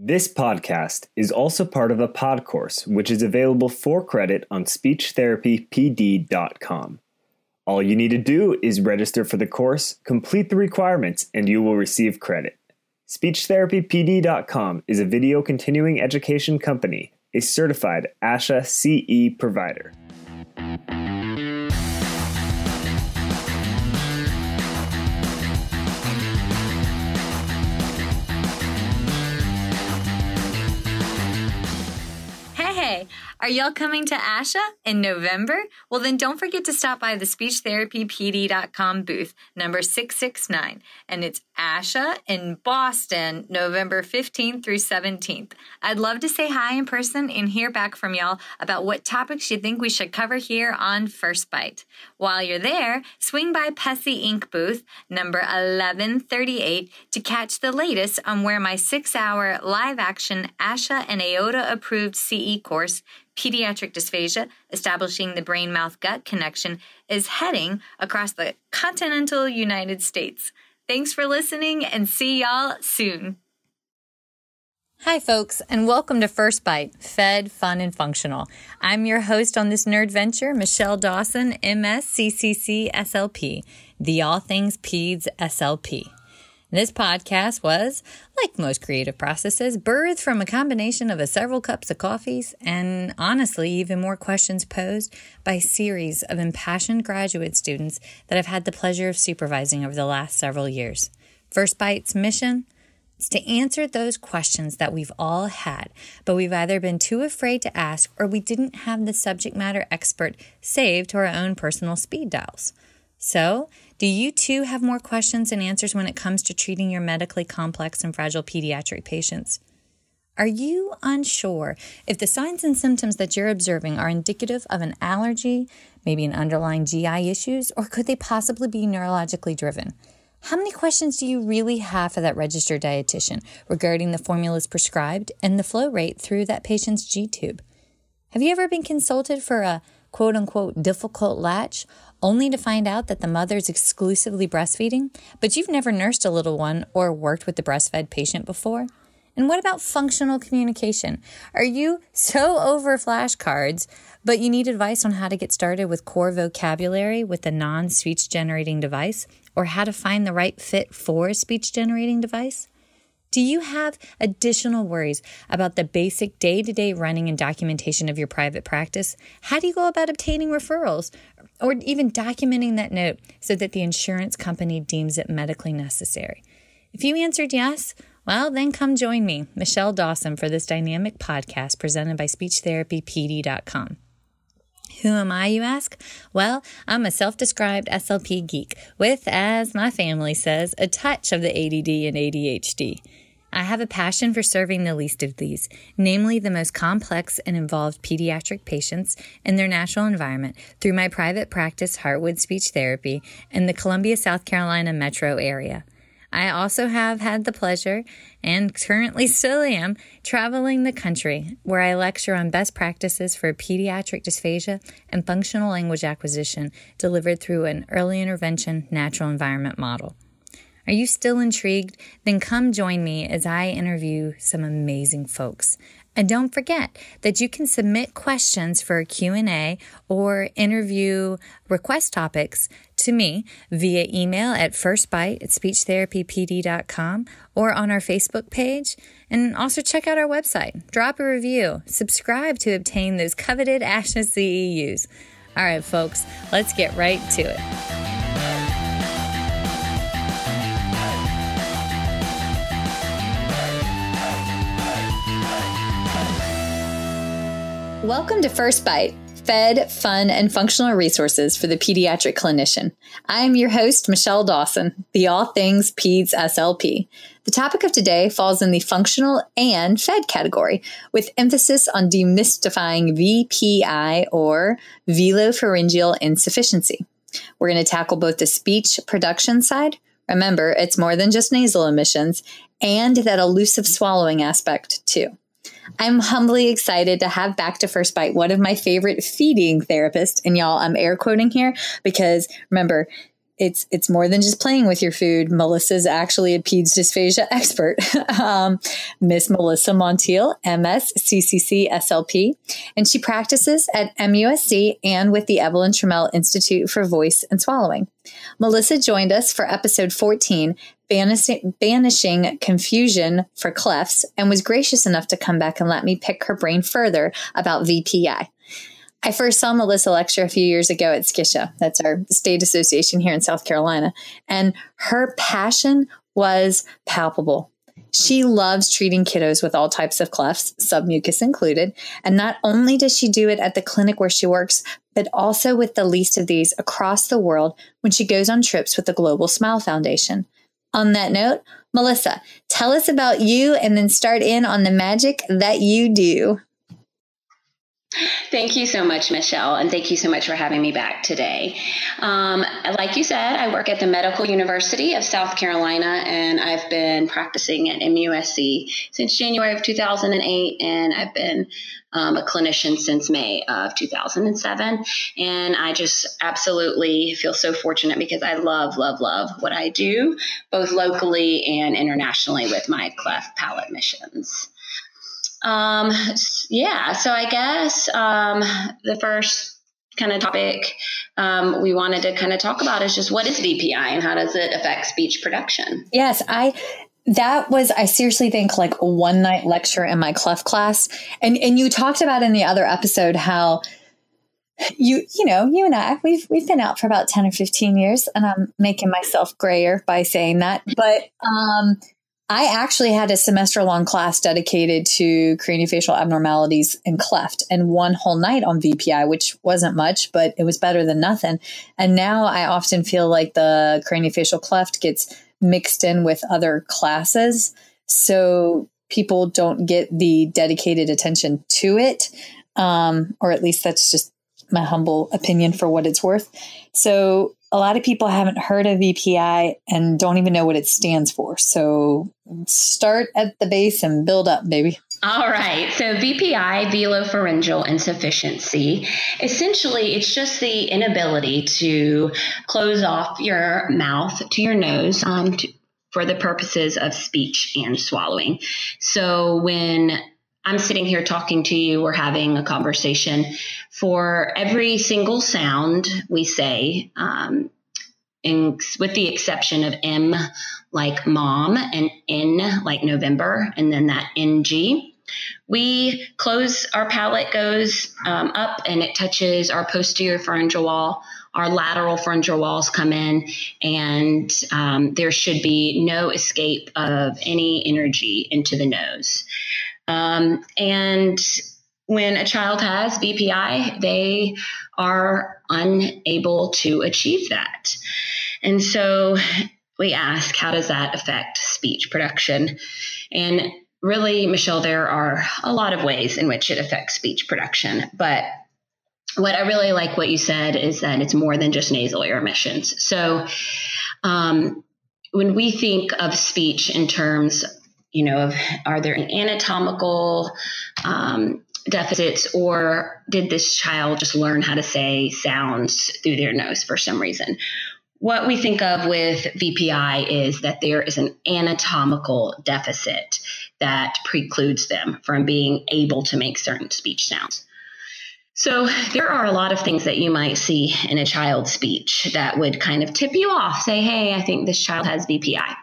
This podcast is also part of a pod course, which is available for credit on speechtherapypd.com. All you need to do is register for the course, complete the requirements, and you will receive credit. SpeechTherapyPD.com is a video continuing education company, a certified ASHA CE provider. Are y'all coming to ASHA in November? Well, then don't forget to stop by the speechtherapypd.com booth number 669. And it's ASHA in Boston, November 15th through 17th. I'd love to say hi in person and hear back from y'all about what topics you think we should cover here on First Bite. While you're there, swing by PESI Inc. booth number 1138 to catch the latest on where my six hour live action ASHA and AOTA approved CE course pediatric dysphagia, establishing the brain mouth gut connection, is heading across the continental United States. Thanks for listening and see y'all soon. Hi, folks, and welcome to First Bite Fed, Fun, and Functional. I'm your host on this nerd venture, Michelle Dawson, MSCCC SLP, the All Things Peds SLP. This podcast was, like most creative processes, birthed from a combination of a several cups of coffees and honestly, even more questions posed by a series of impassioned graduate students that I've had the pleasure of supervising over the last several years. First Bite's mission is to answer those questions that we've all had, but we've either been too afraid to ask or we didn't have the subject matter expert saved to our own personal speed dials. So, do you too have more questions and answers when it comes to treating your medically complex and fragile pediatric patients? Are you unsure if the signs and symptoms that you're observing are indicative of an allergy, maybe an underlying GI issues, or could they possibly be neurologically driven? How many questions do you really have for that registered dietitian regarding the formulas prescribed and the flow rate through that patient's G tube? Have you ever been consulted for a quote unquote difficult latch only to find out that the mother's exclusively breastfeeding, but you've never nursed a little one or worked with the breastfed patient before? And what about functional communication? Are you so over flashcards, but you need advice on how to get started with core vocabulary with a non speech generating device or how to find the right fit for a speech generating device? Do you have additional worries about the basic day to day running and documentation of your private practice? How do you go about obtaining referrals or even documenting that note so that the insurance company deems it medically necessary? If you answered yes, well, then come join me, Michelle Dawson, for this dynamic podcast presented by SpeechTherapyPD.com. Who am I, you ask? Well, I'm a self described SLP geek with, as my family says, a touch of the ADD and ADHD. I have a passion for serving the least of these, namely the most complex and involved pediatric patients in their natural environment through my private practice, Heartwood Speech Therapy, in the Columbia, South Carolina metro area. I also have had the pleasure, and currently still am, traveling the country where I lecture on best practices for pediatric dysphagia and functional language acquisition delivered through an early intervention natural environment model. Are you still intrigued? Then come join me as I interview some amazing folks. And don't forget that you can submit questions for a Q&A or interview request topics to me via email at firstbite at speechtherapypd.com or on our Facebook page. And also check out our website. Drop a review. Subscribe to obtain those coveted ASHA CEUs. All right, folks, let's get right to it. Welcome to First Bite, fed, fun, and functional resources for the pediatric clinician. I am your host, Michelle Dawson, the All Things Peds SLP. The topic of today falls in the functional and fed category, with emphasis on demystifying VPI or velopharyngeal insufficiency. We're going to tackle both the speech production side. Remember, it's more than just nasal emissions, and that elusive swallowing aspect, too. I'm humbly excited to have back to First Bite one of my favorite feeding therapists. And y'all, I'm air quoting here because remember, it's it's more than just playing with your food. Melissa's actually a peds dysphagia expert. um, Miss Melissa Montiel, MS, CCC, SLP, and she practices at MUSC and with the Evelyn Trammell Institute for Voice and Swallowing. Melissa joined us for episode 14, banishing, banishing confusion for clefts, and was gracious enough to come back and let me pick her brain further about VPI. I first saw Melissa lecture a few years ago at SCSHA. That's our state association here in South Carolina. And her passion was palpable. She loves treating kiddos with all types of clefts, submucous included. And not only does she do it at the clinic where she works, but also with the least of these across the world when she goes on trips with the Global Smile Foundation. On that note, Melissa, tell us about you and then start in on the magic that you do. Thank you so much, Michelle, and thank you so much for having me back today. Um, like you said, I work at the Medical University of South Carolina, and I've been practicing at MUSC since January of 2008, and I've been um, a clinician since May of 2007. And I just absolutely feel so fortunate because I love, love, love what I do, both locally and internationally with my cleft palate missions. Um, yeah, so I guess um, the first kind of topic um, we wanted to kind of talk about is just what is VPI and how does it affect speech production? Yes, I that was I seriously think like a one night lecture in my cleft class, and and you talked about in the other episode how you you know you and I we've we've been out for about ten or fifteen years, and I'm making myself grayer by saying that, but um I actually had a semester long class dedicated to craniofacial abnormalities and cleft and one whole night on VPI, which wasn't much, but it was better than nothing. And now I often feel like the craniofacial cleft gets mixed in with other classes. So people don't get the dedicated attention to it. Um, or at least that's just my humble opinion for what it's worth. So a lot of people haven't heard of VPI and don't even know what it stands for. So start at the base and build up, baby. All right. So VPI, velopharyngeal insufficiency, essentially it's just the inability to close off your mouth to your nose um, to, for the purposes of speech and swallowing. So when I'm sitting here talking to you, we're having a conversation. For every single sound we say, um, in, with the exception of M like mom and N like November, and then that NG, we close, our palate goes um, up and it touches our posterior pharyngeal wall. Our lateral pharyngeal walls come in, and um, there should be no escape of any energy into the nose. Um, and when a child has VPI, they are unable to achieve that. And so we ask, how does that affect speech production? And really, Michelle, there are a lot of ways in which it affects speech production. But what I really like what you said is that it's more than just nasal air emissions. So um, when we think of speech in terms you know, of are there an anatomical um, deficits or did this child just learn how to say sounds through their nose for some reason? What we think of with VPI is that there is an anatomical deficit that precludes them from being able to make certain speech sounds. So, there are a lot of things that you might see in a child's speech that would kind of tip you off, say, hey, I think this child has VPI.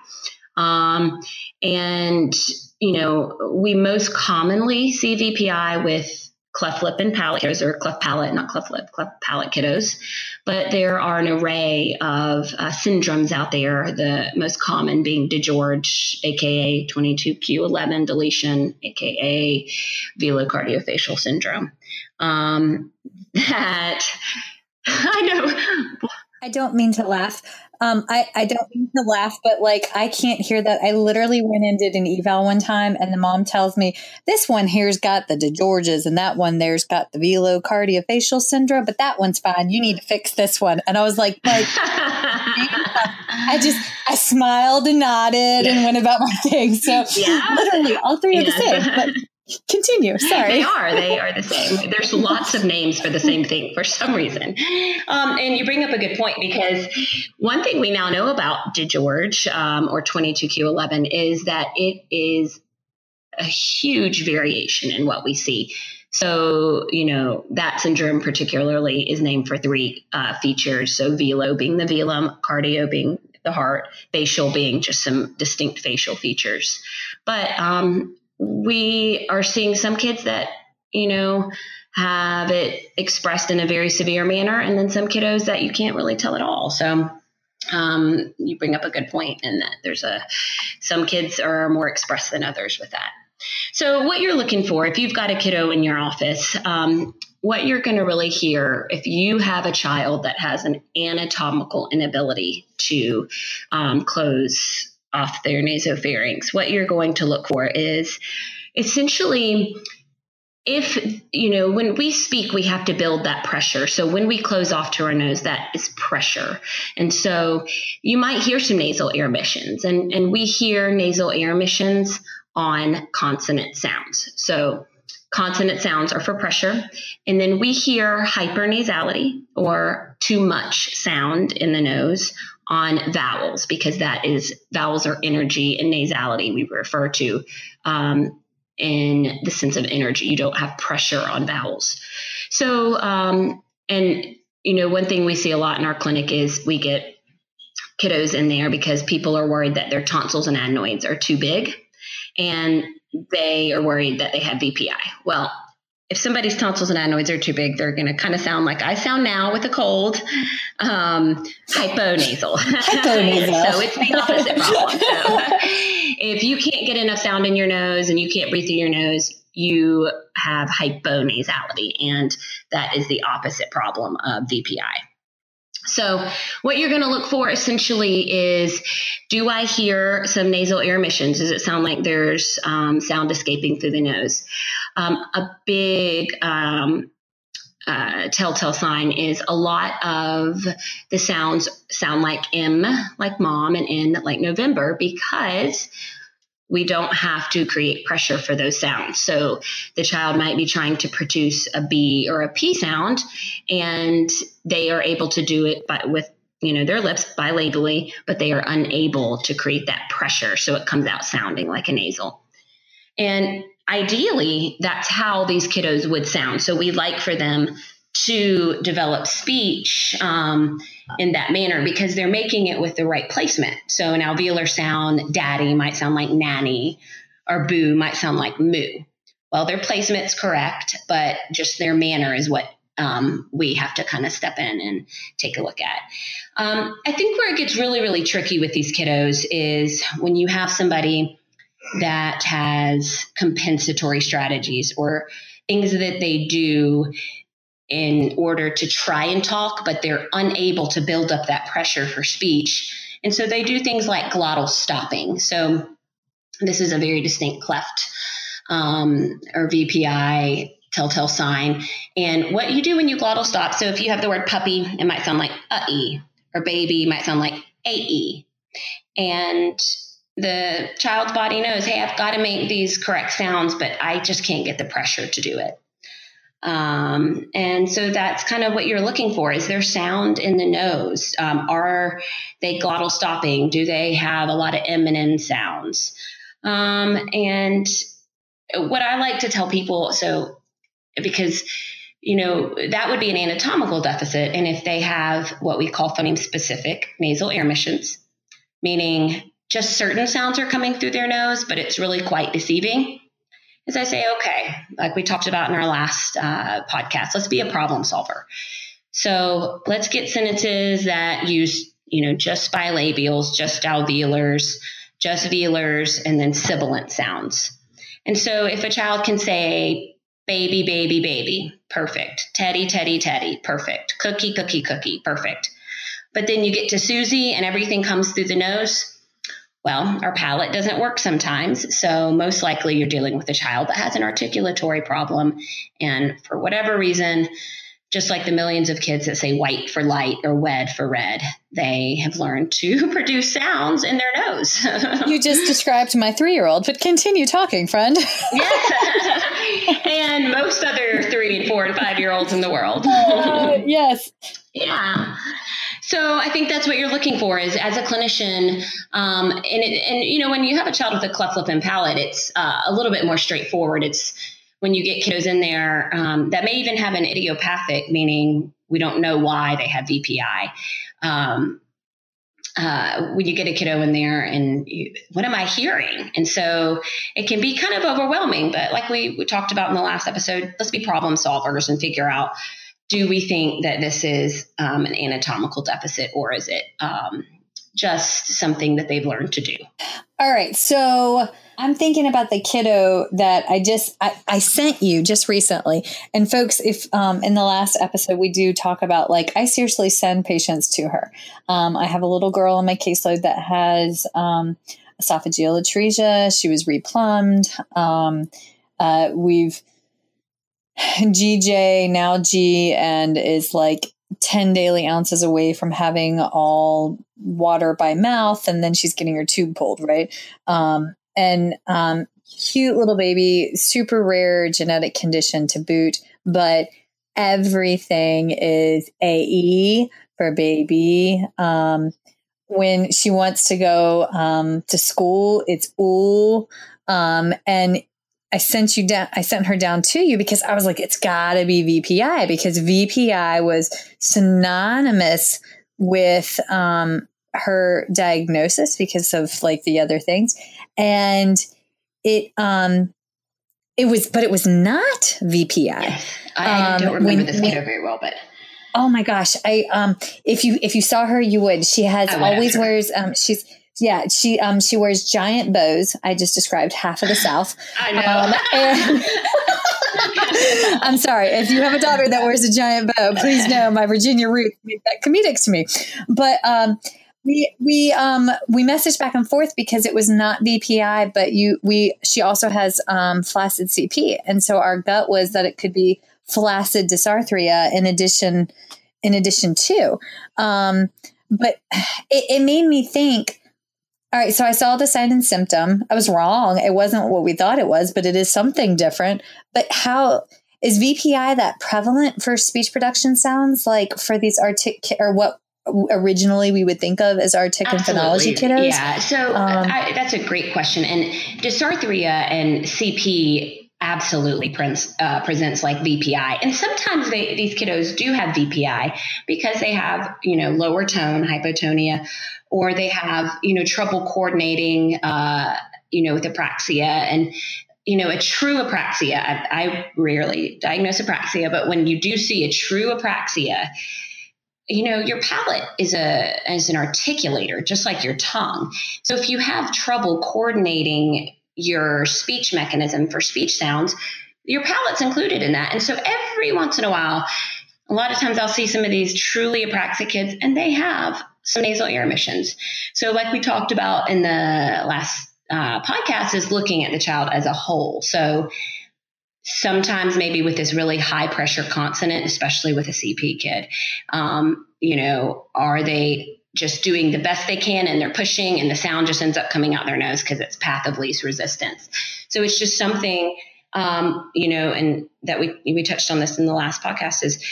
Um, and, you know, we most commonly see VPI with cleft lip and palate or cleft palate, not cleft lip, cleft palate kiddos. But there are an array of uh, syndromes out there, the most common being DiGeorge, aka 22q11 deletion, aka velocardiofacial syndrome. Um, that I know. I don't mean to laugh, um, I, I don't mean to laugh, but like I can't hear that. I literally went and did an eval one time, and the mom tells me this one here's got the DiGeorges, and that one there's got the velocardiofacial syndrome, but that one's fine. You need to fix this one. And I was like, like I just I smiled and nodded yeah. and went about my thing. So yeah. literally, all three yeah. are the same. But Continue. Sorry. they are. They are the same. There's lots of names for the same thing for some reason. Um, and you bring up a good point because one thing we now know about DiGeorge um, or 22Q11 is that it is a huge variation in what we see. So, you know, that syndrome particularly is named for three uh, features. So, velo being the velum, cardio being the heart, facial being just some distinct facial features. But um, we are seeing some kids that, you know, have it expressed in a very severe manner, and then some kiddos that you can't really tell at all. So, um, you bring up a good point in that there's a some kids are more expressed than others with that. So, what you're looking for, if you've got a kiddo in your office, um, what you're going to really hear if you have a child that has an anatomical inability to um, close off their nasopharynx, what you're going to look for is essentially if you know when we speak we have to build that pressure. So when we close off to our nose that is pressure. And so you might hear some nasal air emissions and and we hear nasal air emissions on consonant sounds. So consonant sounds are for pressure and then we hear hypernasality or too much sound in the nose on vowels because that is vowels are energy and nasality we refer to um, in the sense of energy. You don't have pressure on vowels. So, um, and you know, one thing we see a lot in our clinic is we get kiddos in there because people are worried that their tonsils and adenoids are too big and they are worried that they have VPI. Well, if somebody's tonsils and adenoids are too big, they're going to kind of sound like I sound now with a cold, um, hyponasal. hyponasal. so it's the opposite problem. So if you can't get enough sound in your nose and you can't breathe through your nose, you have hyponasality, and that is the opposite problem of VPI. So, what you're going to look for essentially is do I hear some nasal air emissions? Does it sound like there's um, sound escaping through the nose? Um, a big um, uh, telltale sign is a lot of the sounds sound like M, like mom, and N, like November, because we don't have to create pressure for those sounds. So the child might be trying to produce a B or a P sound, and they are able to do it by, with you know their lips bilabially, but they are unable to create that pressure, so it comes out sounding like a nasal. And ideally, that's how these kiddos would sound. So we like for them to develop speech um, in that manner because they're making it with the right placement. So an alveolar sound, daddy might sound like nanny, or boo might sound like moo. Well, their placement's correct, but just their manner is what um, we have to kind of step in and take a look at. Um, I think where it gets really, really tricky with these kiddos is when you have somebody that has compensatory strategies or things that they do in order to try and talk, but they're unable to build up that pressure for speech. And so they do things like glottal stopping. So this is a very distinct cleft um, or VPI telltale sign. And what you do when you glottal stop, so if you have the word puppy, it might sound like uh e, or baby might sound like ae. And the child's body knows, hey, I've got to make these correct sounds, but I just can't get the pressure to do it. Um, and so that's kind of what you're looking for. Is there sound in the nose? Um, are they glottal stopping? Do they have a lot of M and N sounds? Um, and what I like to tell people, so because you know that would be an anatomical deficit, and if they have what we call phoneme specific nasal air emissions, meaning just certain sounds are coming through their nose, but it's really quite deceiving is I say, okay, like we talked about in our last uh, podcast, let's be a problem solver. So let's get sentences that use, you know, just bilabials, just alveolars, just velars, and then sibilant sounds. And so if a child can say baby, baby, baby, perfect. Teddy, teddy, teddy, perfect. Cookie, cookie, cookie, perfect. But then you get to Susie and everything comes through the nose well, our palate doesn't work sometimes. So, most likely, you're dealing with a child that has an articulatory problem. And for whatever reason, just like the millions of kids that say white for light or wed for red, they have learned to produce sounds in their nose. you just described my three year old, but continue talking, friend. yes. and most other three and four and five year olds in the world. Uh, yes. Yeah. So I think that's what you're looking for is as a clinician, um, and it, and you know when you have a child with a cleft lip and palate, it's uh, a little bit more straightforward. It's when you get kiddos in there um, that may even have an idiopathic, meaning we don't know why they have VPI. Um, uh, when you get a kiddo in there and you, what am I hearing? And so it can be kind of overwhelming. But like we, we talked about in the last episode, let's be problem solvers and figure out do we think that this is um, an anatomical deficit or is it um, just something that they've learned to do? All right. So I'm thinking about the kiddo that I just I, I sent you just recently. And folks, if um, in the last episode we do talk about like I seriously send patients to her. Um, I have a little girl on my caseload that has um, esophageal atresia. She was replumbed. Um, uh, we've GJ now G and is like 10 daily ounces away from having all water by mouth and then she's getting her tube pulled right um, and um, cute little baby, super rare genetic condition to boot, but everything is AE for baby. Um, when she wants to go um, to school, it's OOL. Um, and I sent you down, I sent her down to you because I was like, it's gotta be VPI because VPI was synonymous with um, her diagnosis because of like the other things. And it um it was but it was not vpi yes, i um, don't remember when, this very well but oh my gosh. I um if you if you saw her you would. She has always wears um she's yeah, she um she wears giant bows. I just described half of the South. I know. Um, and I'm sorry if you have a daughter that wears a giant bow. Please know my Virginia roots make that comedic to me. But um, we we um we messaged back and forth because it was not VPI, but you we she also has um, flaccid CP, and so our gut was that it could be flaccid dysarthria in addition in addition to. Um, but it, it made me think. All right, so I saw the sign and symptom. I was wrong. It wasn't what we thought it was, but it is something different. But how is VPI that prevalent for speech production sounds like for these artic or what originally we would think of as artic and phonology kiddos? Yeah, so um, I, that's a great question. And dysarthria and CP absolutely presents, uh, presents like VPI. And sometimes they, these kiddos do have VPI because they have, you know, lower tone, hypotonia, or they have, you know, trouble coordinating, uh, you know, with apraxia. And you know, a true apraxia, I, I, rarely diagnose apraxia, but when you do see a true apraxia, you know your palate is a is an articulator just like your tongue so if you have trouble coordinating your speech mechanism for speech sounds your palate's included in that and so every once in a while a lot of times i'll see some of these truly apraxic kids and they have some nasal air emissions so like we talked about in the last uh, podcast is looking at the child as a whole so sometimes maybe with this really high pressure consonant, especially with a CP kid. Um, you know, are they just doing the best they can and they're pushing and the sound just ends up coming out their nose because it's path of least resistance. So it's just something, um, you know, and that we, we touched on this in the last podcast is,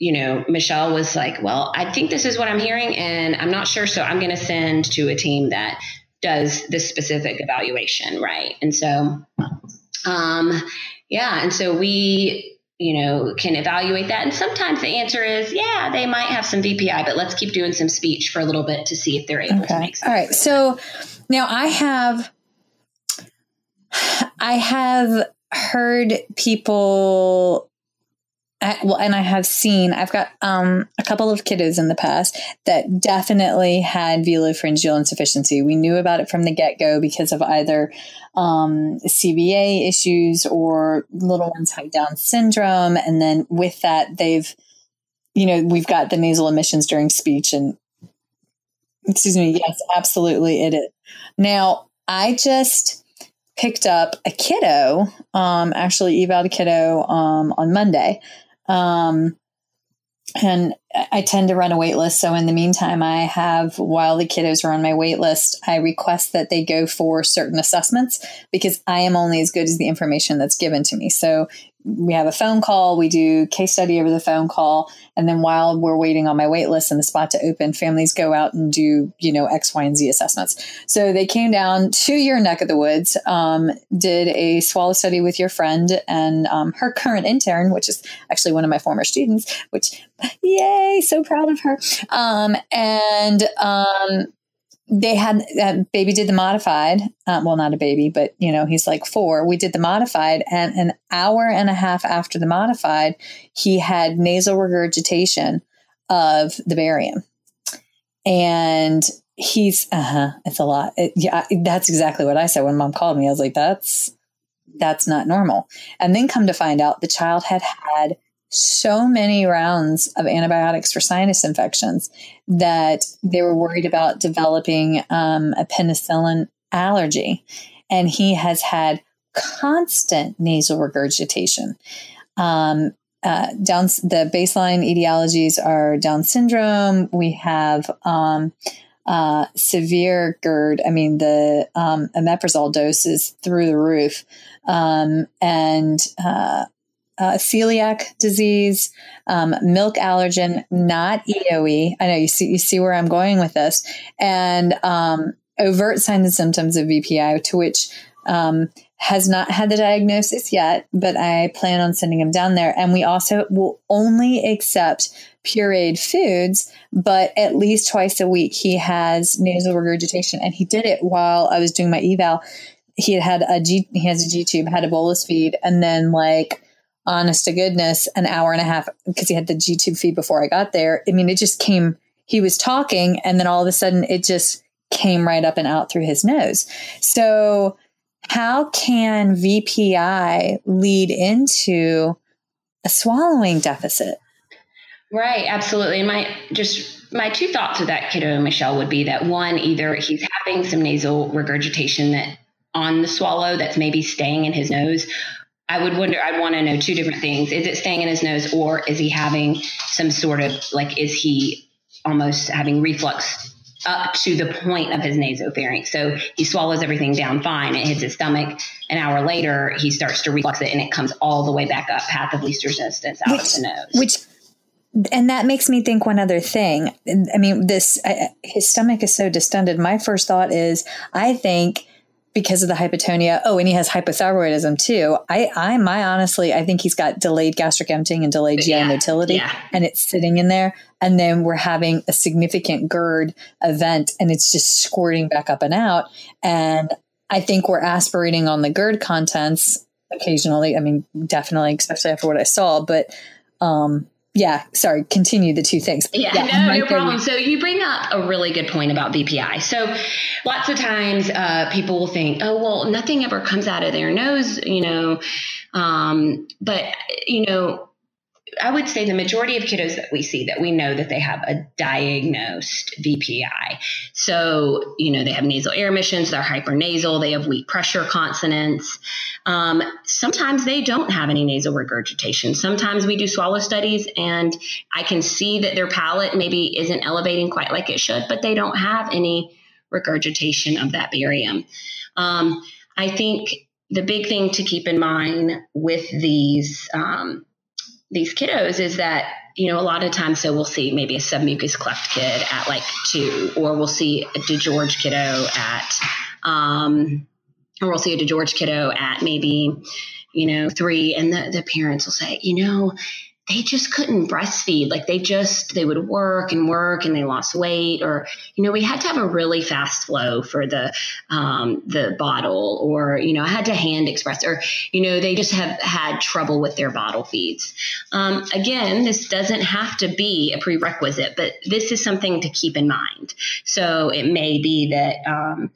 you know, Michelle was like, well, I think this is what I'm hearing and I'm not sure. So I'm going to send to a team that does this specific evaluation. Right. And so, um, yeah. And so we, you know, can evaluate that. And sometimes the answer is, yeah, they might have some VPI, but let's keep doing some speech for a little bit to see if they're able okay. to make sense. All right. So now I have, I have heard people I, well, and I have seen, I've got um, a couple of kiddos in the past that definitely had velopharyngeal insufficiency. We knew about it from the get go because of either um, CVA issues or little ones have Down syndrome. And then with that, they've, you know, we've got the nasal emissions during speech. And excuse me, yes, absolutely, it is. Now, I just picked up a kiddo, um, actually eval a kiddo um, on Monday um, and I tend to run a wait list. So in the meantime, I have while the kiddos are on my wait list, I request that they go for certain assessments because I am only as good as the information that's given to me. So we have a phone call, we do case study over the phone call, and then while we're waiting on my wait list and the spot to open, families go out and do, you know, X, Y, and Z assessments. So they came down to your neck of the woods, um, did a swallow study with your friend and um, her current intern, which is actually one of my former students, which, yay, so proud of her. Um, and um, they had uh, baby did the modified uh, well not a baby but you know he's like four. We did the modified and an hour and a half after the modified he had nasal regurgitation of the barium. And he's uh-huh it's a lot. It, yeah that's exactly what i said when mom called me. I was like that's that's not normal. And then come to find out the child had had so many rounds of antibiotics for sinus infections that they were worried about developing um, a penicillin allergy. And he has had constant nasal regurgitation. Um, uh, down the baseline etiologies are Down syndrome. We have um, uh, severe GERD. I mean, the um, omeprazole dose is through the roof, um, and uh, uh, celiac disease, um, milk allergen, not EOE. I know you see you see where I'm going with this, and um, overt signs and symptoms of VPI, to which um, has not had the diagnosis yet, but I plan on sending him down there. And we also will only accept pureed foods, but at least twice a week he has nasal regurgitation, and he did it while I was doing my eval. He had had a G, he has a G tube, had a bolus feed, and then like honest to goodness, an hour and a half because he had the G tube feed before I got there. I mean, it just came, he was talking, and then all of a sudden it just came right up and out through his nose. So, how can VPI lead into a swallowing deficit? Right, absolutely. My just my two thoughts with that kiddo, Michelle, would be that one, either he's having some nasal regurgitation that on the swallow that's maybe staying in his nose, I would wonder, I'd want to know two different things. Is it staying in his nose or is he having some sort of like, is he almost having reflux up to the point of his nasopharynx? So he swallows everything down fine. It hits his stomach. An hour later, he starts to reflux it and it comes all the way back up, path of least resistance out which, of the nose. Which and that makes me think one other thing. I mean, this his stomach is so distended. My first thought is, I think because of the hypotonia. Oh, and he has hypothyroidism too. I, I, my honestly, I think he's got delayed gastric emptying and delayed GI yeah, motility, yeah. and it's sitting in there. And then we're having a significant GERD event, and it's just squirting back up and out. And I think we're aspirating on the GERD contents occasionally. I mean, definitely, especially after what I saw. But um, yeah, sorry, continue the two things. Yeah, yeah no, no problem. So you bring up a really good point about VPI. So lots of times uh, people will think, oh, well, nothing ever comes out of their nose, you know, um, but, you know, I would say the majority of kiddos that we see that we know that they have a diagnosed VPI. So, you know, they have nasal air emissions, they're hypernasal, they have weak pressure consonants. Um, sometimes they don't have any nasal regurgitation. Sometimes we do swallow studies and I can see that their palate maybe isn't elevating quite like it should, but they don't have any regurgitation of that barium. Um, I think the big thing to keep in mind with these um, these kiddos is that you know a lot of times so we'll see maybe a submucous cleft kid at like two or we'll see a DiGeorge kiddo at um or we'll see a DiGeorge kiddo at maybe you know three. And the, the parents will say you know they just couldn't breastfeed. Like they just, they would work and work and they lost weight or, you know, we had to have a really fast flow for the, um, the bottle or, you know, I had to hand express or, you know, they just have had trouble with their bottle feeds. Um, again, this doesn't have to be a prerequisite, but this is something to keep in mind. So it may be that, um,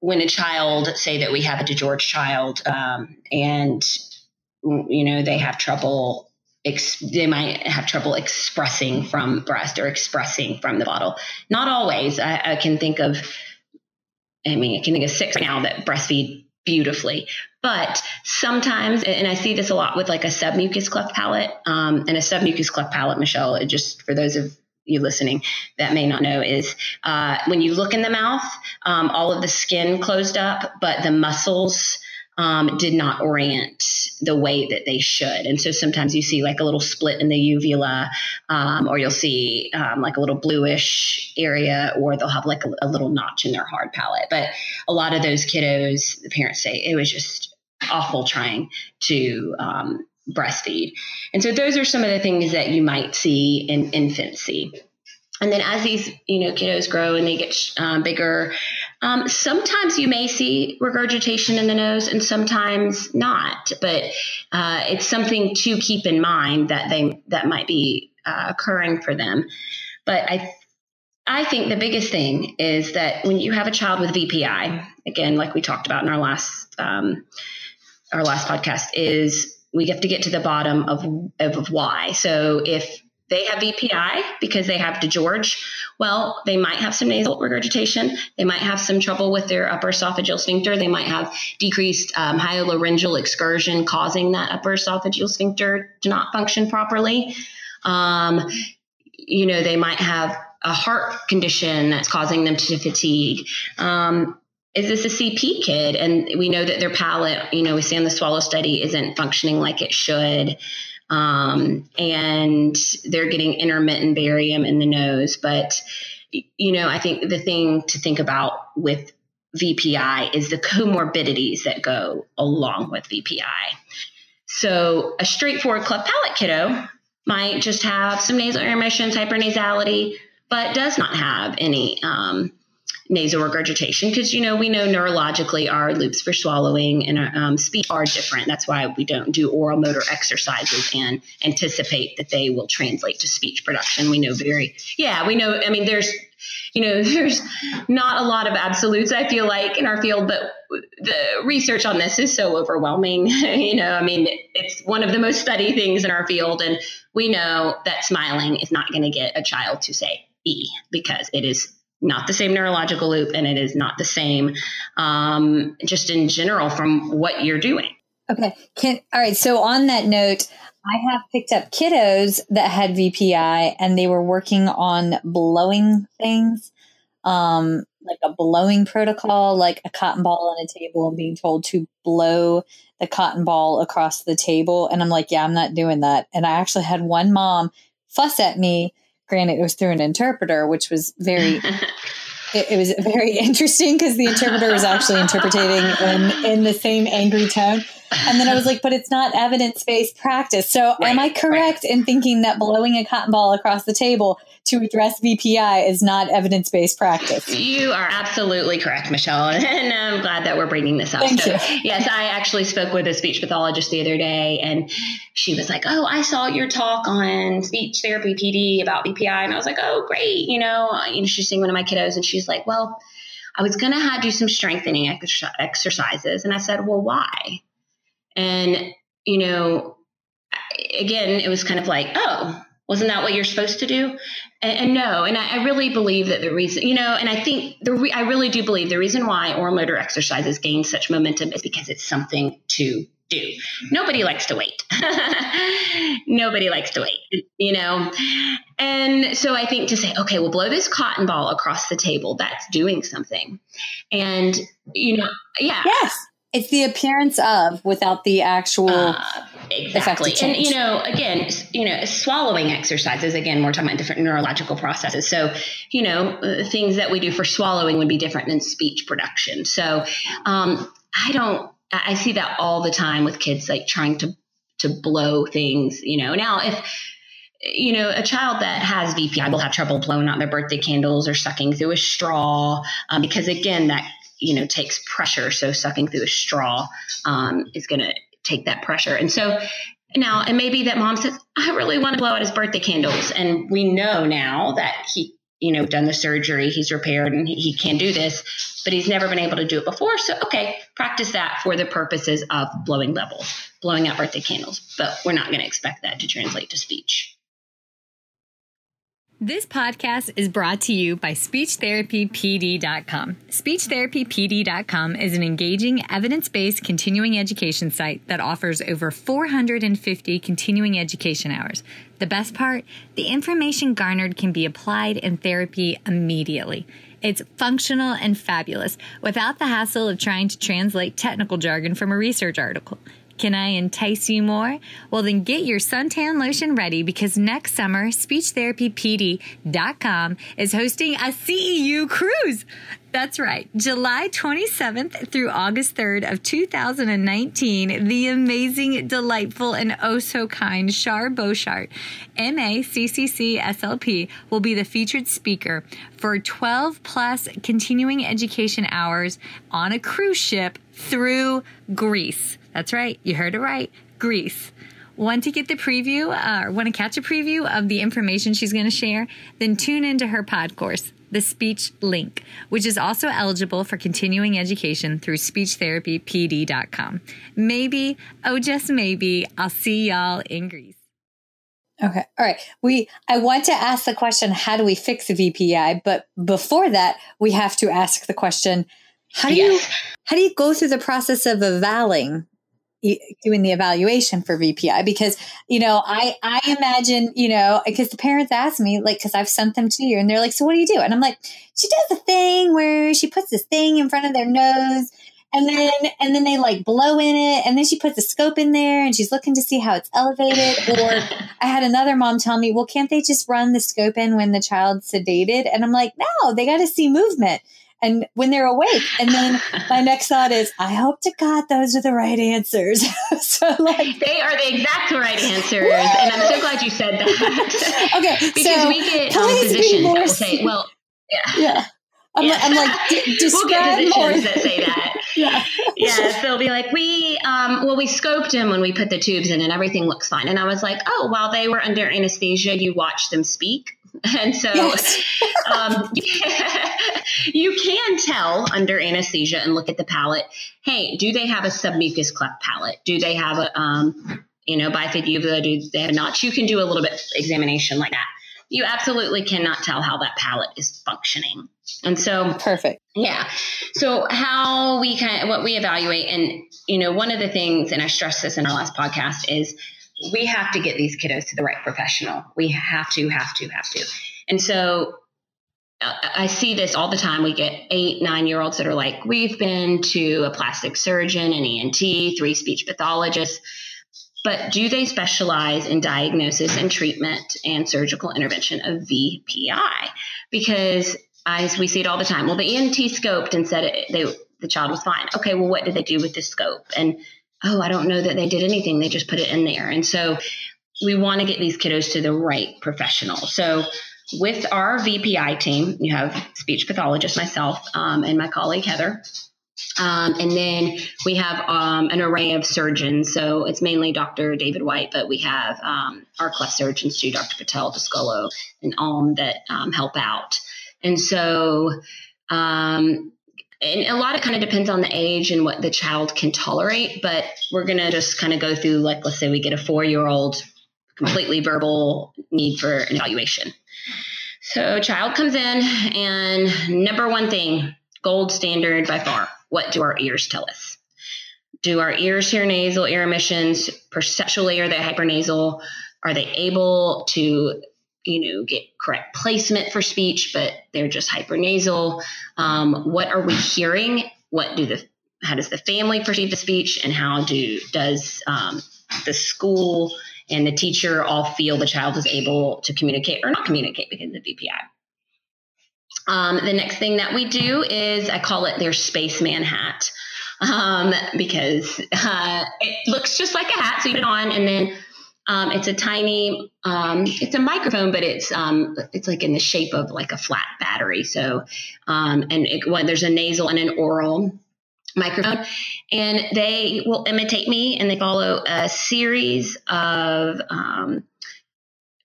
when a child, say that we have a DiGeorge child, um, and, you know, they have trouble ex- they might have trouble expressing from breast or expressing from the bottle. Not always. I, I can think of, I mean, I can think of six right now that breastfeed beautifully. But sometimes, and I see this a lot with like a submucous cleft palate, um, and a submucous cleft palate, Michelle, just for those of you listening that may not know is uh, when you look in the mouth, um, all of the skin closed up, but the muscles um, did not orient the way that they should. And so sometimes you see like a little split in the uvula, um, or you'll see um, like a little bluish area, or they'll have like a, a, little notch in their hard palate. But a lot of those kiddos, the parents say it was just awful trying to um, breastfeed. And so those are some of the things that you might see in infancy. And then as these, you know, kiddos grow and they get um, bigger, um, sometimes you may see regurgitation in the nose and sometimes not. But uh, it's something to keep in mind that they that might be uh, occurring for them. But I I think the biggest thing is that when you have a child with VPI, again, like we talked about in our last um, our last podcast, is we have to get to the bottom of, of why. So if they have VPI because they have DiGeorge, well, they might have some nasal regurgitation. They might have some trouble with their upper esophageal sphincter. They might have decreased um, excursion causing that upper esophageal sphincter to not function properly. Um, you know, they might have a heart condition that's causing them to fatigue. Um, is this a CP kid? And we know that their palate, you know, we see on the swallow study isn't functioning like it should. Um, and they're getting intermittent barium in the nose. But, you know, I think the thing to think about with VPI is the comorbidities that go along with VPI. So a straightforward cleft palate kiddo might just have some nasal air emissions, hypernasality, but does not have any um, nasal regurgitation because you know we know neurologically our loops for swallowing and our, um, speech are different. That's why we don't do oral motor exercises and anticipate that they will translate to speech production. We know very yeah we know i mean there's you know there's not a lot of absolutes i feel like in our field but the research on this is so overwhelming. You know i mean it's one of the most studied things in our field and we know that smiling is not going to get a child to say e because it is not the same neurological loop and it is not the same um, just in general from what you're doing. Okay. Can, all right. So on that note i have picked up kiddos that had vpi and they were working on blowing things um, like a blowing protocol like a cotton ball on a table and being told to blow the cotton ball across the table. And i'm like yeah i'm not doing that. And i actually had one mom fuss at me granted it was through an interpreter which was very it, it, was very interesting because the interpreter was actually interpreting in, in the same angry tone and then i was like but it's not evidence-based practice so right, am i correct right. in thinking that blowing a cotton ball across the table to address VPI is not evidence based practice. You are absolutely correct, Michelle. And I'm glad that we're bringing this up. Thank so, you. yes, I actually spoke with a speech pathologist the other day, and she was like, Oh, I saw your talk on speech therapy PD about VPI. And I was like, Oh, great. You know, introducing one of my kiddos. And she's like, Well, I was going to have do some strengthening ex- exercises. And I said, Well, why? And, you know, again, it was kind of like, Oh, wasn't that what you're supposed to do? And, and no, and I, I, really believe that the reason, you know, and I think the re- I really do believe the reason why oral motor exercises gain such momentum is because it's something to do. Nobody likes to wait. Nobody likes to wait, you know? And so I think to say, okay, we'll blow this cotton ball across the table, that's doing something. And, you know, yeah. Yes. It's the appearance of without the actual uh, exactly. And you know, again, you know, swallowing exercises. Again, we're talking about different neurological processes. So, you know, uh, things that we do for swallowing would be different than speech production. So, um, I don't. I see that all the time with kids, like trying to to blow things. You know, now if you know, a child that has VPI will have trouble blowing out their birthday candles or sucking through a straw um, because, again, that you know takes pressure. So sucking through a straw um, is going to take that pressure. And so now, it may be that mom says, I really want to blow out his birthday candles, and we know now that he you know, done the surgery, he's repaired and he, he, can do this, but he's never been able to do it before. So, okay, practice that for the purposes of blowing levels, blowing out birthday candles. But we're not going to expect that to translate to speech. This podcast is brought to you by SpeechTherapyPD.com. SpeechTherapyPD.com is an engaging, evidence based continuing education site that offers over 450 continuing education hours. The best part the information garnered can be applied in therapy immediately. It's functional and fabulous without the hassle of trying to translate technical jargon from a research article. Can I entice you more? Well, then get your suntan lotion ready because next summer, SpeechTherapyPD.com is hosting a CEU cruise. That's right. July 27th through August 3rd of 2019, the amazing, delightful, and oh so kind Char Boshart, MACCC SLP, will be the featured speaker for 12 plus continuing education hours on a cruise ship through Greece. That's right. You heard it right. Greece. Want to get the preview uh, or want to catch a preview of the information she's going to share? Then tune into her pod course, The Speech Link, which is also eligible for continuing education through speechtherapypd.com. Maybe, oh, just maybe, I'll see y'all in Greece. Okay. All right. We I want to ask the question how do we fix the VPI, but before that, we have to ask the question how do yes. you how do you go through the process of evaluating doing the evaluation for VPI because you know I I imagine you know because the parents ask me like because I've sent them to you and they're like so what do you do? And I'm like she does a thing where she puts this thing in front of their nose and then and then they like blow in it and then she puts a scope in there and she's looking to see how it's elevated. Or I had another mom tell me well can't they just run the scope in when the child's sedated? And I'm like no they got to see movement and when they're awake. And then my next thought is, I hope to God those are the right answers. so like they are the exact right answers, Woo! and I'm so glad you said that. okay, because so we get um, physicians that will say, "Well, yeah." yeah. I'm, yeah. like, I'm like, d- describe we'll get more. that say that. yeah. yeah. They'll be like, we, um, well, we scoped him when we put the tubes in and everything looks fine. And I was like, oh, while they were under anesthesia, you watched them speak. And so yes. um, you can tell under anesthesia and look at the palate. Hey, do they have a submucous cleft palate? Do they have a, um, you know, bifid uvula? Do they have a notch? You can do a little bit examination like that. You absolutely cannot tell how that palate is functioning. And so, perfect. Yeah. So, how we kind of what we evaluate, and you know, one of the things, and I stressed this in our last podcast, is we have to get these kiddos to the right professional. We have to, have to, have to. And so uh, I see this all the time. We get eight, nine year olds that are like, we've been to a plastic surgeon, an ENT, three speech pathologists, but do they specialize in diagnosis and treatment and surgical intervention of VPI? Because as we see it all the time, well, the ENT scoped and said it, they, the child was fine. Okay, well, what did they do with the scope? And oh, I don't know that they did anything. They just put it in there. And so we want to get these kiddos to the right professional. So with our VPI team, you have speech pathologist, myself, um, and my colleague Heather. Um, and then we have um, an array of surgeons. So it's mainly Dr. David White, but we have um, our cleft surgeons too, Dr. Patel, Descolo, and Alm that um, help out. And so um, and a lot of kind of depends on the age and what the child can tolerate but we're going to just kind of go through like let's say we get a four year old completely verbal need for an evaluation. So child comes in and number one thing gold standard by far what do our ears tell us? Do our ears hear nasal ear emissions? Perceptually are they hypernasal? Are they able to you know, get correct placement for speech, but they're just hypernasal. Um, what are we hearing? What do the how does the family perceive the speech, and how do does um, the school and the teacher all feel the child is able to communicate or not communicate because of VPI? Um, the next thing that we do is I call it their spaceman hat um, because uh, it looks just like a hat. So you put it on, and then um, it's a tiny, um, it's a microphone, but it's um, it's like in the shape of like a flat battery. So, um, and it, well, there's a nasal and an oral microphone, and they will imitate me, and they follow a series of um,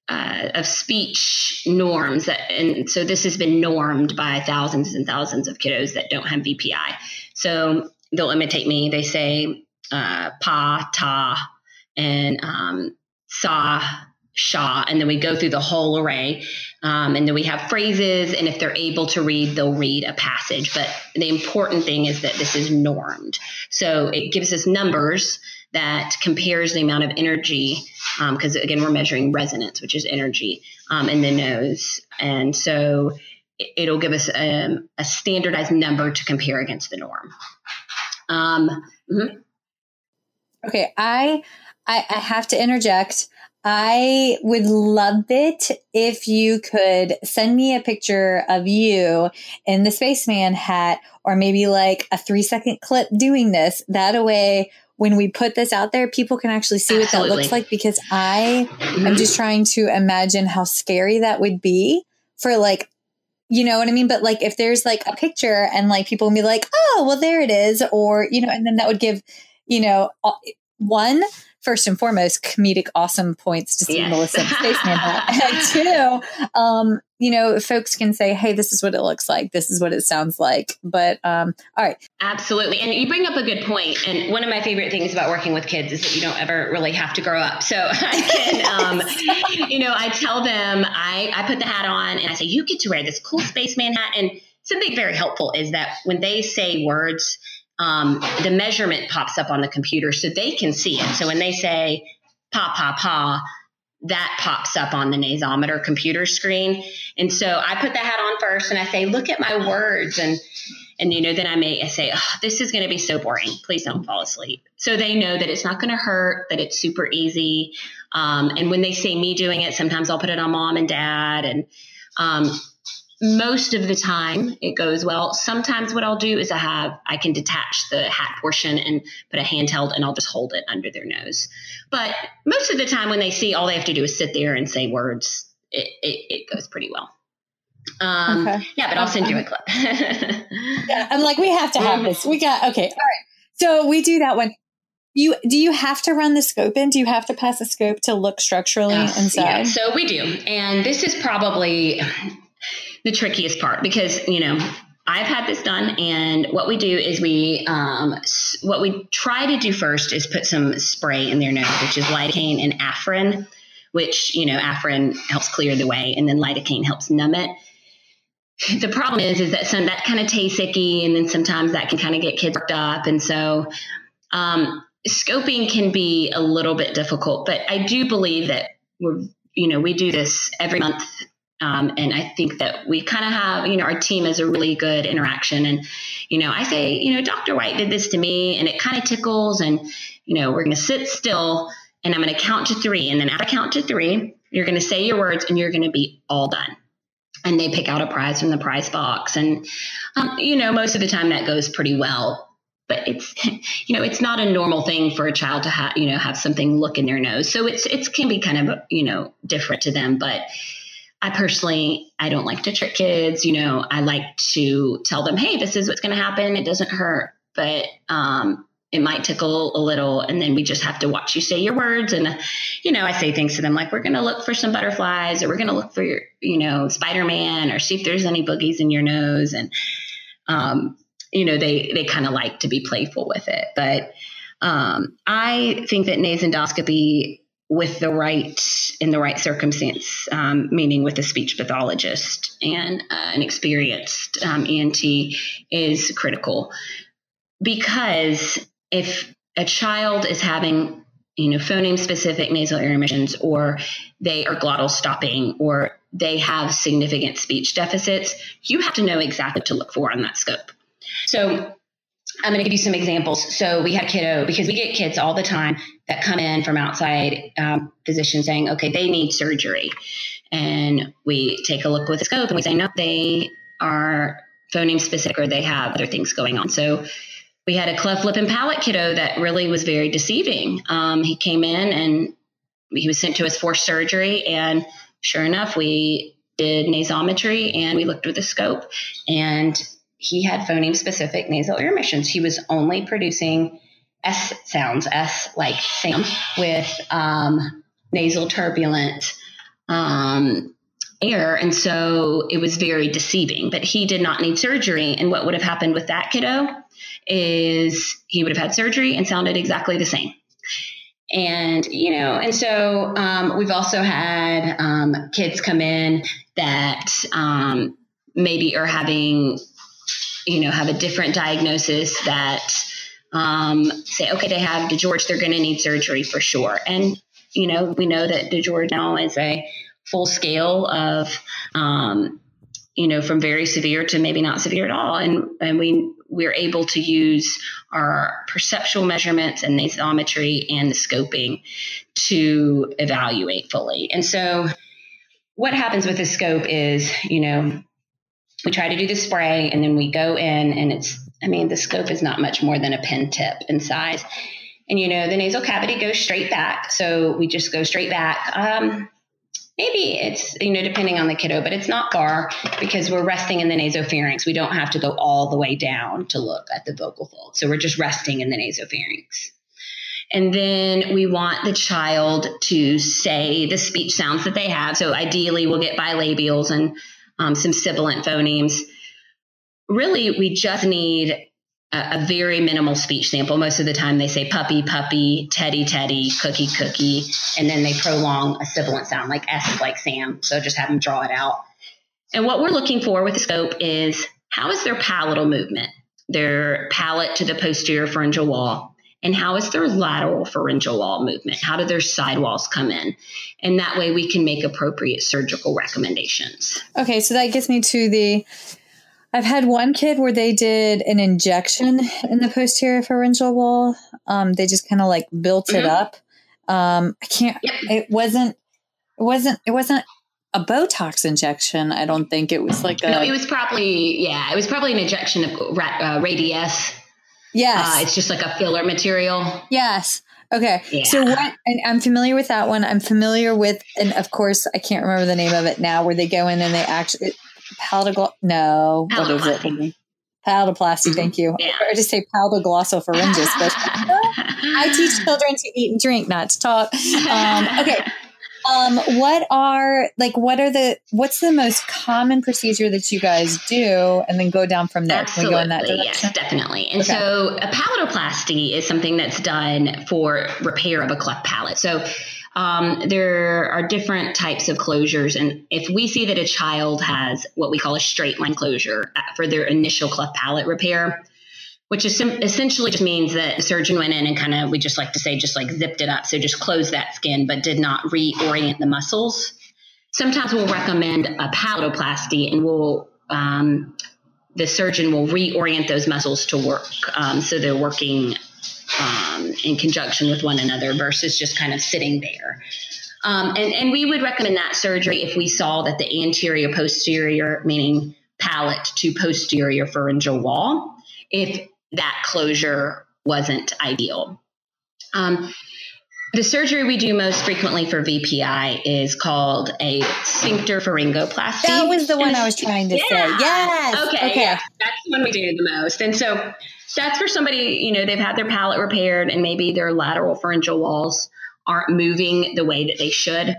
uh, of speech norms that, and so this has been normed by thousands and thousands of kiddos that don't have VPI. So they'll imitate me. They say uh, pa, ta, and um, saw, Shaw, and then we go through the whole array. Um, and then we have phrases, and if they're able to read, they'll read a passage. But the important thing is that this is normed. So it gives us numbers that compares the amount of energy, because um, again, we're measuring resonance, which is energy um, in the nose. And so it, will give us um, a standardized number to compare against the norm. Um, mm-hmm. Okay, I, I I have to interject. I would love it if you could send me a picture of you in the spaceman hat or maybe like a three second clip doing this. That way, when we put this out there, people can actually see Absolutely. what that looks like because I am just trying to imagine how scary that would be for like you know what I mean? But like if there's like a picture and like people will be like, oh, well, there it is. Or, you know, and then that would give, you know, one, first and foremost, comedic awesome points to see yes. Melissa Spaceman Hat. and two, um, you know, folks can say, hey, this is what it looks like. This is what it sounds like. But um, all right. Absolutely. And you bring up a good point. And one of my favorite things about working with kids is that you don't ever really have to grow up. So I can, um, you know, I tell them, I, I put the hat on and I say, you get to wear this cool spaceman hat. And something very helpful is that when they say words, um, the measurement pops up on the computer so they can see it. So when they say pa pa pa, that pops up on the nasometer computer screen. And so I put the hat on first and I say, look at my words. And, and you know, then I may I say, oh, this is going to be so boring. Please don't fall asleep. So they know that it's not going to hurt, that it's super easy. Um, and when they see me doing it, sometimes I'll put it on mom and dad. And um, most of the time it goes well. Sometimes what I'll do is I have I can detach the hat portion and put a handheld and I'll just hold it under their nose. But most of the time when they see all they have to do is sit there and say words, it, it, it goes pretty well. Um, okay. Yeah, but I'll send you a clip. yeah, I'm like, we have to have this. We got okay. All right. So we do that one. You do you have to run the scope in? Do you have to pass a scope to look structurally yes, inside? Yeah, so we do, and this is probably the trickiest part because, you know, I've had this done, and what we do is we, um, what we try to do first is put some spray in their nose, which is lidocaine and Afrin, which you know Afrin helps clear the way, and then lidocaine helps numb it. The problem is, is that some that kind of tastes icky, and then sometimes that can kind of get kids worked up, and so um, scoping can be a little bit difficult. But I do believe that we're, you know, we do this every month um, and I think that we kind of have, you know, our team has a really good interaction. And, you know, I say, you know, Dr. White did this to me and it kind of tickles. And, you know, we're going to sit still and I'm going to count to three. And then after I count to three, you're going to say your words and you're going to be all done. And they pick out a prize from the prize box. And, um, you know, most of the time that goes pretty well. But it's, you know, it's not a normal thing for a child to have, you know, have something look in their nose. So it's, it can be kind of, you know, different to them. But, I personally, I don't like to trick kids. You know, I like to tell them, hey, this is what's going to happen. It doesn't hurt, but um, it might tickle a little. And then we just have to watch you say your words. And, you know, I say things to them like, we're going to look for some butterflies or we're going to look for your, you know, Spider Man or see if there's any boogies in your nose. And, um, you know, they, they kind of like to be playful with it. But um, I think that nasendoscopy with the right in the right circumstance, um, meaning with a speech pathologist and uh, an experienced um, ENT is critical. Because if a child is having you know phoneme specific nasal air emissions or they are glottal stopping or they have significant speech deficits you have to know exactly what to look for on that scope. So I'm going to give you some examples. So we had kiddo because we get kids all the time that come in from outside um, physicians saying, okay, they need surgery. And we take a look with the scope and we say, no, they are phoneme specific or they have other things going on. So we had a cleft lip and palate kiddo that really was very deceiving. Um, he came in and he was sent to his for surgery. And sure enough, we did nasometry and we looked with the scope and he had phoneme specific nasal air emissions. He was only producing S sounds, S like Sam, with um, nasal turbulent um, air. And so it was very deceiving, but he did not need surgery. And what would have happened with that kiddo is he would have had surgery and sounded exactly the same. And, you know, and so um, we've also had um, kids come in that um, maybe are having, you know, have a different diagnosis that um, say, okay, they have DiGeorge, they're going to need surgery for sure. And, you know, we know that DiGeorge now is a full scale of, um, you know, from very severe to maybe not severe at all. And, and we, we're able to use our perceptual measurements and nasometry and the scoping to evaluate fully. And so what happens with the scope is, you know, we try to do the spray and then we go in and it's I mean, the scope is not much more than a pen tip in size. And, you know, the nasal cavity goes straight back. So we just go straight back. Um, maybe it's, you know, depending on the kiddo, but it's not far because we're resting in the nasopharynx. We don't have to go all the way down to look at the vocal fold. So we're just resting in the nasopharynx. And then we want the child to say the speech sounds that they have. So ideally, we'll get bilabials and um, some sibilant phonemes really we just need a, a, very minimal speech sample. Most of the time they say puppy, puppy, teddy, teddy, cookie, cookie, and then they prolong a sibilant sound like S like Sam. So just have them draw it out. And what we're looking for with the scope is how is their palatal movement, their palate to the posterior pharyngeal wall, and how is their lateral pharyngeal wall movement? How do their side walls come in? And that way we can make appropriate surgical recommendations. Okay, so that gets me to the I've had one kid where they did an injection in the posterior pharyngeal wall. Um, they just kind of like built mm-hmm. it up. Um, I can't. It wasn't. It wasn't. It wasn't a Botox injection. I don't think it was like a. No, it was probably yeah. It was probably an injection of uh. Yes, uh, it's just like a filler material. Yes. Okay. Yeah. So what? And I'm familiar with that one. I'm familiar with, and of course, I can't remember the name of it now. Where they go in and they actually Paldigl- no, what is it? Palatoplasty, thank mm-hmm. you. Yeah. Or just say paladoglossalpharyngeus, but I teach children to eat and drink, not to talk. Um, okay. Um, what are like what are the what's the most common procedure that you guys do and then go down from there? Absolutely, Can we go in that direction? Yes, definitely. And okay. so a palatoplasty is something that's done for repair of a cleft palate. So um, there are different types of closures. And if we see that a child has what we call a straight line closure for their initial cleft palate repair, which is essentially just means that the surgeon went in and kind of, we just like to say, just like zipped it up. So just closed that skin, but did not reorient the muscles. Sometimes we'll recommend a palatoplasty and we'll, um, the surgeon will reorient those muscles to work. Um, so they're working um, in conjunction with one another versus just kind of sitting there. Um, and, and we would recommend that surgery if we saw that the anterior posterior, meaning palate to posterior pharyngeal wall, if that closure wasn't ideal. Um, the surgery we do most frequently for VPI is called a sphincter pharyngoplasty. That was the one I was trying to yeah. say. Yes. Okay. Okay. Yeah, that's the one we do the most. And so that's for somebody, you know, they've had their palate repaired and maybe their lateral pharyngeal walls aren't moving the way that they should.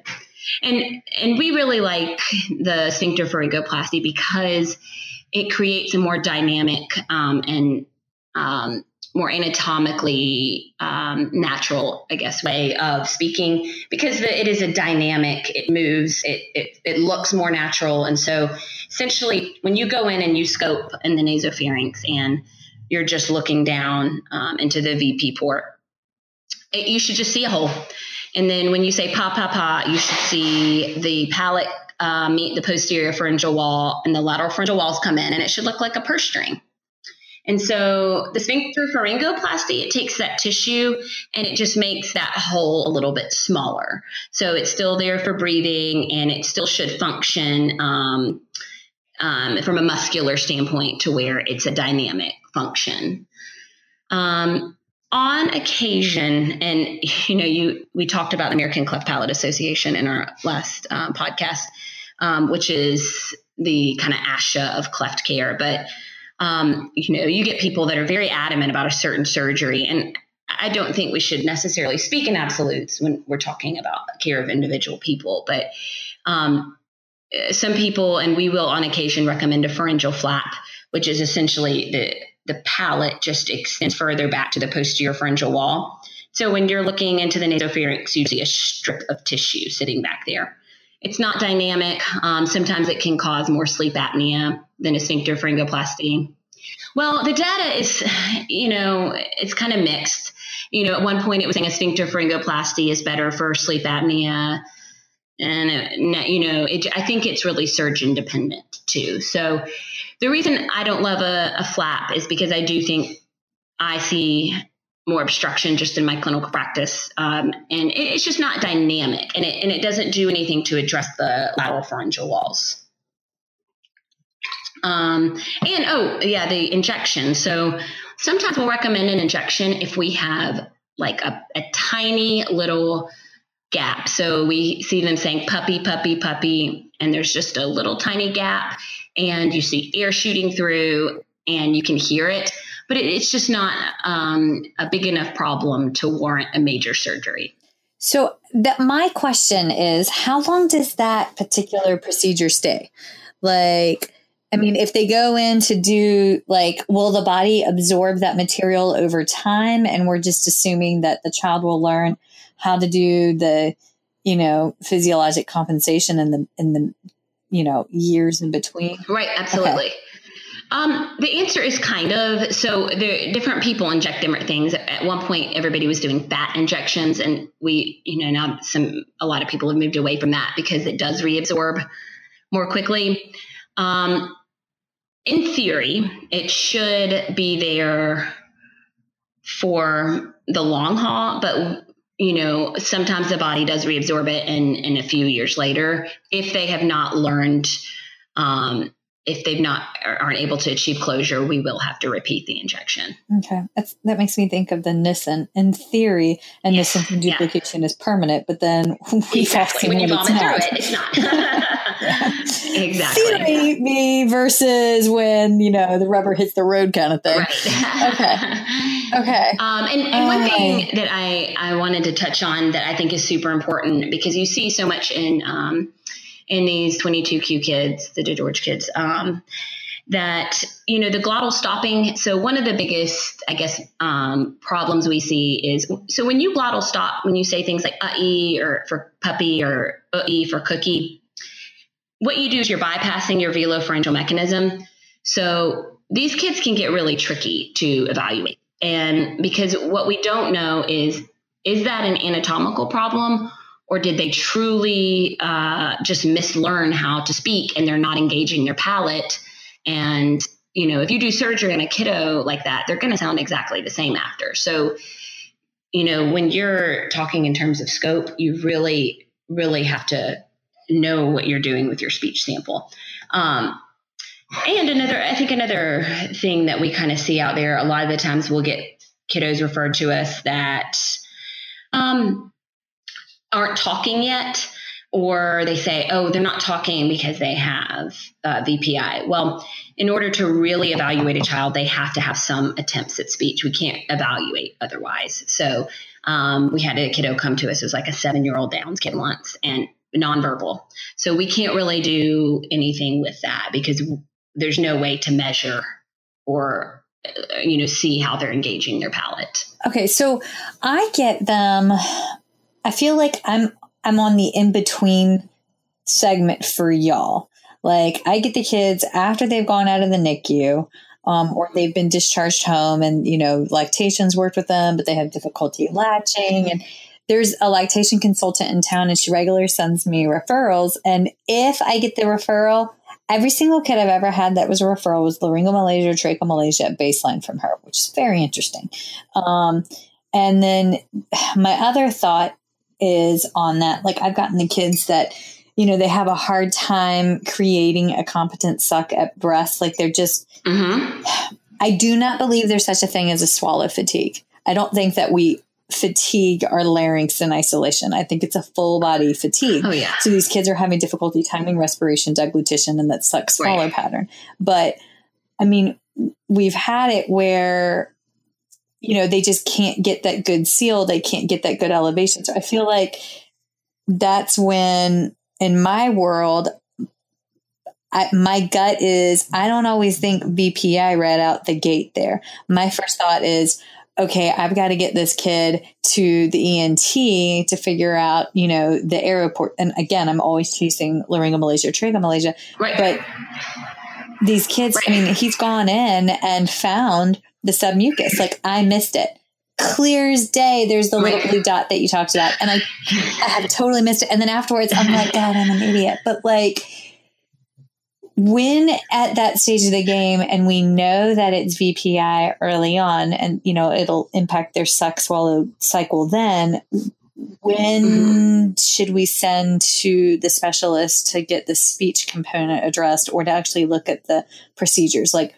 And and we really like the sphincter pharyngoplasty because it creates a more dynamic um, and um, more anatomically um, natural, I guess, way of speaking because the, it is a dynamic. It moves. It, it it looks more natural, and so essentially, when you go in and you scope in the nasopharynx and you're just looking down um, into the VP port. It, you should just see a hole. And then when you say pa pa pa, you should see the palate uh, meet the posterior pharyngeal wall and the lateral pharyngeal walls come in, and it should look like a purse string. And so the sphincter pharyngoplasty, it takes that tissue and it just makes that hole a little bit smaller. So it's still there for breathing and it still should function um, um, from a muscular standpoint to where it's a dynamic function. Um, on occasion, and you know, you we talked about American Cleft Palate Association in our last uh, podcast, um, which is the kind of ASHA of cleft care. But um, you know, you get people that are very adamant about a certain surgery, and I don't think we should necessarily speak in absolutes when we're talking about care of individual people. But um, some people, and we will on occasion recommend a pharyngeal flap, which is essentially the the palate just extends further back to the posterior pharyngeal wall. So when you're looking into the nasopharynx, you see a strip of tissue sitting back there. It's not dynamic. Um, sometimes it can cause more sleep apnea than a sphincter pharyngoplasty. Well, the data is, you know, it's kind of mixed. You know, at one point it was saying a sphincter pharyngoplasty is better for sleep apnea. And, uh, you know, it, I think it's really surgeon dependent too. So the reason I don't love a, a flap is because I do think I see more obstruction just in my clinical practice. Um, and it, it's just not dynamic and it, and it doesn't do anything to address the lateral pharyngeal walls. Um, and oh, yeah, the injection. So sometimes we'll recommend an injection if we have like a, a tiny little gap. So we see them saying puppy, puppy, puppy, and there's just a little tiny gap, and you see air shooting through, and you can hear it, but it, it's just not um, a big enough problem to warrant a major surgery. So that my question is, how long does that particular procedure stay? Like, I mean, if they go in to do like, will the body absorb that material over time? And we're just assuming that the child will learn how to do the, you know, physiologic compensation in the in the, you know, years in between. Right. Absolutely. Okay. Um, the answer is kind of so. There, different people inject different things. At one point, everybody was doing fat injections, and we, you know, now some a lot of people have moved away from that because it does reabsorb more quickly. Um, in theory, it should be there for the long haul, but you know, sometimes the body does reabsorb it in, in a few years later if they have not learned um, if they've not aren't able to achieve closure, we will have to repeat the injection. Okay, That's, that makes me think of the Nissen. In theory, a yes. Nissen duplication yeah. is permanent, but then we exactly. when you vomit through it, it's not. exactly. Theory me versus when you know the rubber hits the road kind of thing. Right. okay. Okay. Um, and, and one thing that I I wanted to touch on that I think is super important because you see so much in um, in these 22q kids, the DiGeorge kids, um, that you know the glottal stopping. So one of the biggest, I guess, um, problems we see is so when you glottal stop, when you say things like uh e or for puppy or uh e for cookie, what you do is you're bypassing your velopharyngeal mechanism. So these kids can get really tricky to evaluate, and because what we don't know is is that an anatomical problem or did they truly uh, just mislearn how to speak and they're not engaging their palate? And you know if you do surgery on a kiddo like that they're going to sound exactly the same after. So you know when you're talking in terms of scope you really really have to know what you're doing with your speech sample. Um, and another i think another thing that we kind of see out there a lot of the times we'll get kiddos referred to us that um, aren't talking yet, or they say, oh, they're not talking because they have uh, VPI. Well, in order to really evaluate a child, they have to have some attempts at speech. We can't evaluate otherwise. So um, we had a kiddo come to us. It was like a seven year old Downs kid once and nonverbal. So we can't really do anything with that because there's no way to measure or uh, you know see how they're engaging their palate. Okay, so I get them I feel like I'm I'm on the in between segment for y'all. Like I get the kids after they've gone out of the NICU, um, or they've been discharged home, and you know lactation's worked with them, but they have difficulty latching. And there's a lactation consultant in town, and she regularly sends me referrals. And if I get the referral, every single kid I've ever had that was a referral was laryngomalacia, tracheomalacia at baseline from her, which is very interesting. Um, and then my other thought is on that. Like I've gotten the kids that, you know, they have a hard time creating a competent suck at breast. Like they're just, mm-hmm. I do not believe there's such a thing as a swallow fatigue. I don't think that we fatigue our larynx in isolation. I think it's a full body fatigue. Oh, yeah. So these kids are having difficulty timing respiration, deglutition, and that suck swallow right. pattern. But I mean, we've had it where you know, they just can't get that good seal. They can't get that good elevation. So I feel like that's when, in my world, I, my gut is I don't always think VPI right out the gate there. My first thought is, okay, I've got to get this kid to the ENT to figure out, you know, the airport. And again, I'm always choosing laryngomalacia, tracheomalacia. Right. But these kids, I mean, he's gone in and found the submucous. Like I missed it. Clear as day, there's the little blue dot that you talked about. And I, I have totally missed it. And then afterwards, I'm like, God, I'm an idiot. But like, when at that stage of the game and we know that it's VPI early on and you know it'll impact their suck swallow cycle then when mm-hmm. should we send to the specialist to get the speech component addressed or to actually look at the procedures like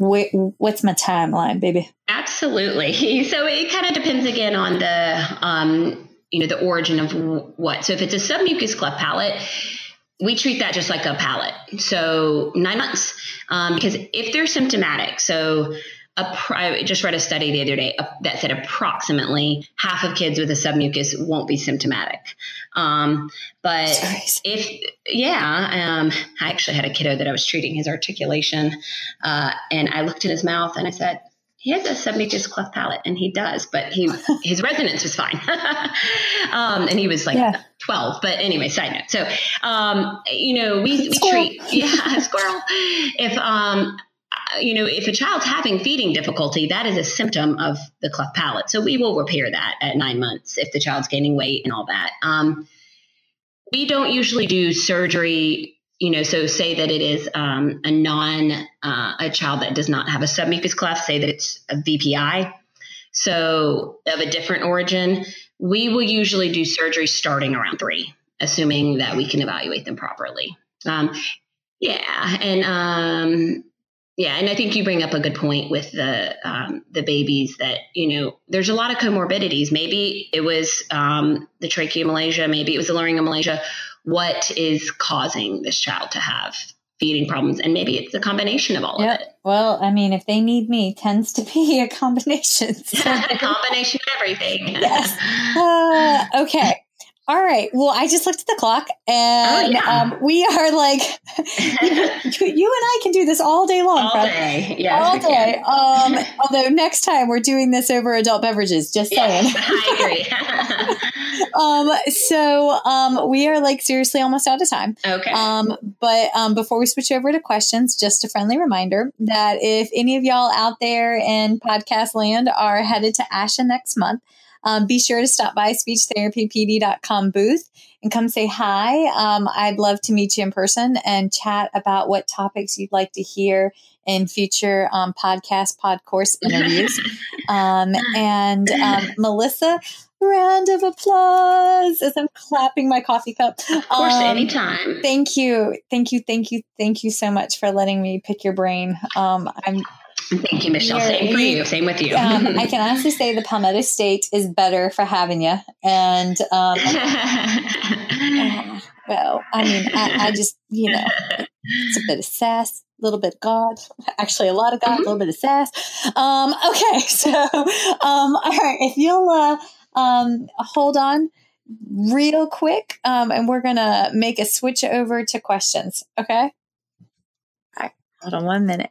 what's my timeline baby Absolutely. So it kind of depends again on the, um, you know, the origin of what. So if it's a submucous cleft palate, we treat that just like a palate. So nine months, um, because if they're symptomatic, so a, I just read a study the other day uh, that said approximately half of kids with a submucous won't be symptomatic. Um, but crazy. if yeah, um, I actually had a kiddo that I was treating his articulation, uh, and I looked in his mouth and I said, "He has a submucous cleft palate," and he does, but he his resonance was fine, um, and he was like Yeah. twelve. But anyway, side note. So um, you know, we, we Squirrel. treat yeah squirrel if um. uh, You know, if a child's having feeding difficulty, that is a symptom of the cleft palate. So we will repair that at nine months if the child's gaining weight and all that. Um, we don't usually do surgery you know so say that it is um, a non uh, a child that does not have a submucous cleft say that it's a vpi so of a different origin we will usually do surgery starting around three assuming that we can evaluate them properly. Um, yeah and um, yeah and i think you bring up a good point with the um, the babies that you know there's a lot of comorbidities maybe it was um, the tracheomalacia maybe it was the laryngomalacia what is causing this child to have feeding problems and maybe it's a combination of all Yep. of it well i mean if they need me tends to be a combination So- a combination of everything Yes. Uh, okay. All right. Well, I just looked at the clock and Oh, yeah. um, we are like, you and I can do this all day long. all Fred. day yes all day. Um, although next time we're doing this over adult beverages, just saying. i agree um, so um, we are like seriously almost out of time. okay Um, but um, before we switch over to questions, just a friendly reminder that if any of y'all out there in podcast land are headed to ASHA next month, um, be sure to stop by speechtherapypd.com booth and come say hi. Um, I'd love to meet you in person and chat about what topics you'd like to hear in future um, podcast pod course interviews. um, and um, Melissa, round of applause as I'm clapping my coffee cup. of course Um, anytime Thank you. Thank you. Thank you. Thank you so much for letting me pick your brain. Um, I'm, thank you michelle you're- same for you- you same with you um, I can honestly say the Palmetto State is better for having you. And, um, uh, well, I mean, I, I just, you know, it's a bit of sass, a little bit of God, actually a lot of God, a little bit of sass. Um, okay. So, um, all right. If you'll, uh, um, hold on real quick, um, and we're going to make a switch over to questions. Okay. All right. Hold on one minute.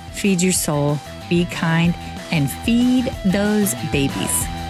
feed your soul, be kind, and feed those babies.